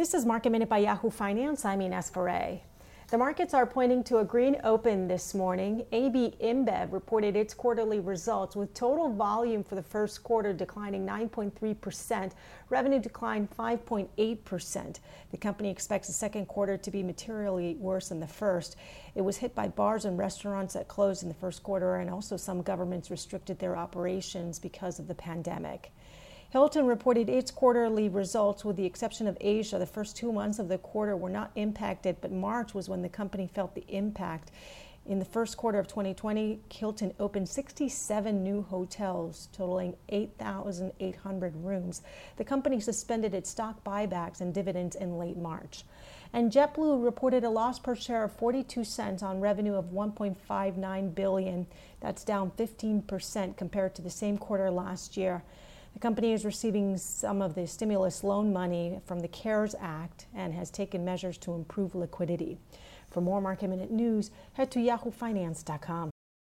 This is Market Minute by Yahoo Finance. I'm Ines Ferre. The markets are pointing to a green open this morning. AB InBev reported its quarterly results with total volume for the first quarter declining 9.3%. Revenue declined 5.8%. The company expects the second quarter to be materially worse than the first. It was hit by bars and restaurants that closed in the first quarter, and also some governments restricted their operations because of the pandemic. Hilton reported its quarterly results with the exception of Asia. The first two months of the quarter were not impacted, but March was when the company felt the impact. In the first quarter of 2020, Hilton opened 67 new hotels, totaling 8,800 rooms. The company suspended its stock buybacks and dividends in late March. And JetBlue reported a loss per share of 42 cents on revenue of 1.59 billion. That's down 15% compared to the same quarter last year. The company is receiving some of the stimulus loan money from the CARES Act and has taken measures to improve liquidity. For more market minute news, head to yahoofinance.com.